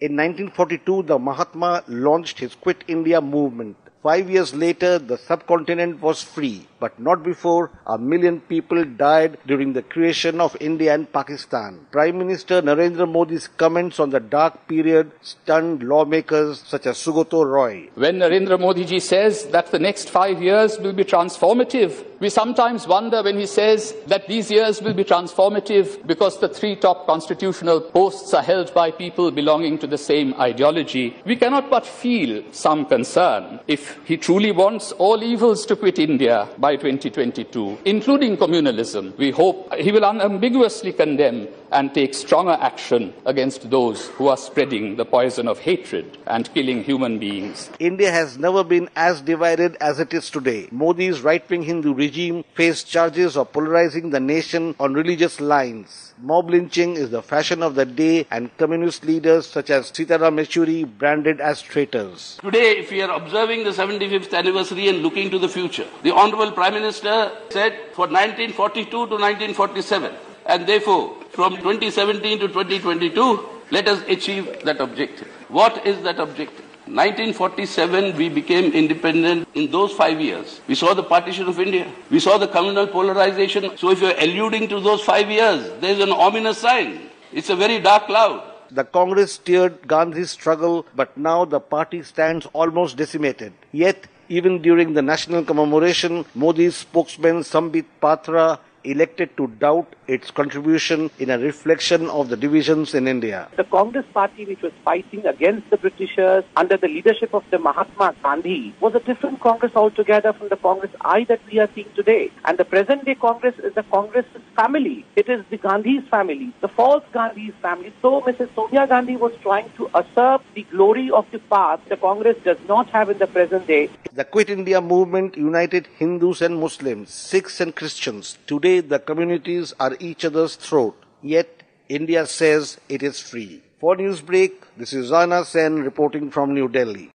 In 1942, the Mahatma launched his Quit India movement. Five years later, the subcontinent was free, but not before a million people died during the creation of India and Pakistan. Prime Minister Narendra Modi's comments on the dark period stunned lawmakers such as Sugato Roy. When Narendra Modi ji says that the next five years will be transformative, we sometimes wonder when he says that these years will be transformative because the three top constitutional posts are held by people belonging to the same ideology. We cannot but feel some concern if he truly wants all evils to quit India by 2022, including communalism. We hope he will unambiguously condemn and take stronger action against those who are spreading the poison of hatred and killing human beings. India has never been as divided as it is today. Modi's right-wing Hindu regime faced charges of polarizing the nation on religious lines. Mob lynching is the fashion of the day and communist leaders such as Sitaram Yechury branded as traitors. Today, if we are observing the 75th anniversary and looking to the future, the Honorable Prime Minister said for 1942 to 1947, and therefore from 2017 to 2022, let us achieve that objective. What is that objective? 1947, we became independent in those five years. We saw the partition of India. We saw the communal polarization. So if you're alluding to those five years, there's an ominous sign. It's a very dark cloud. The Congress steered Gandhi's struggle, but now the party stands almost decimated. Yet, even during the national commemoration, Modi's spokesman Sambit Patra elected to doubt its contribution in a reflection of the divisions in India. The Congress party, which was fighting against the Britishers under the leadership of the Mahatma Gandhi, was a different Congress altogether from the Congress I that we are seeing today. And the present day Congress is the Congress's family. It is the Gandhi's family, the false Gandhi's family. So Mrs. Sonia Gandhi was trying to usurp the glory of the past the Congress does not have in the present day. The Quit India movement united Hindus and Muslims, Sikhs and Christians. Today, the communities are each other's throat. Yet, India says it is free. For Newsbreak, this is Rana Senn reporting from New Delhi.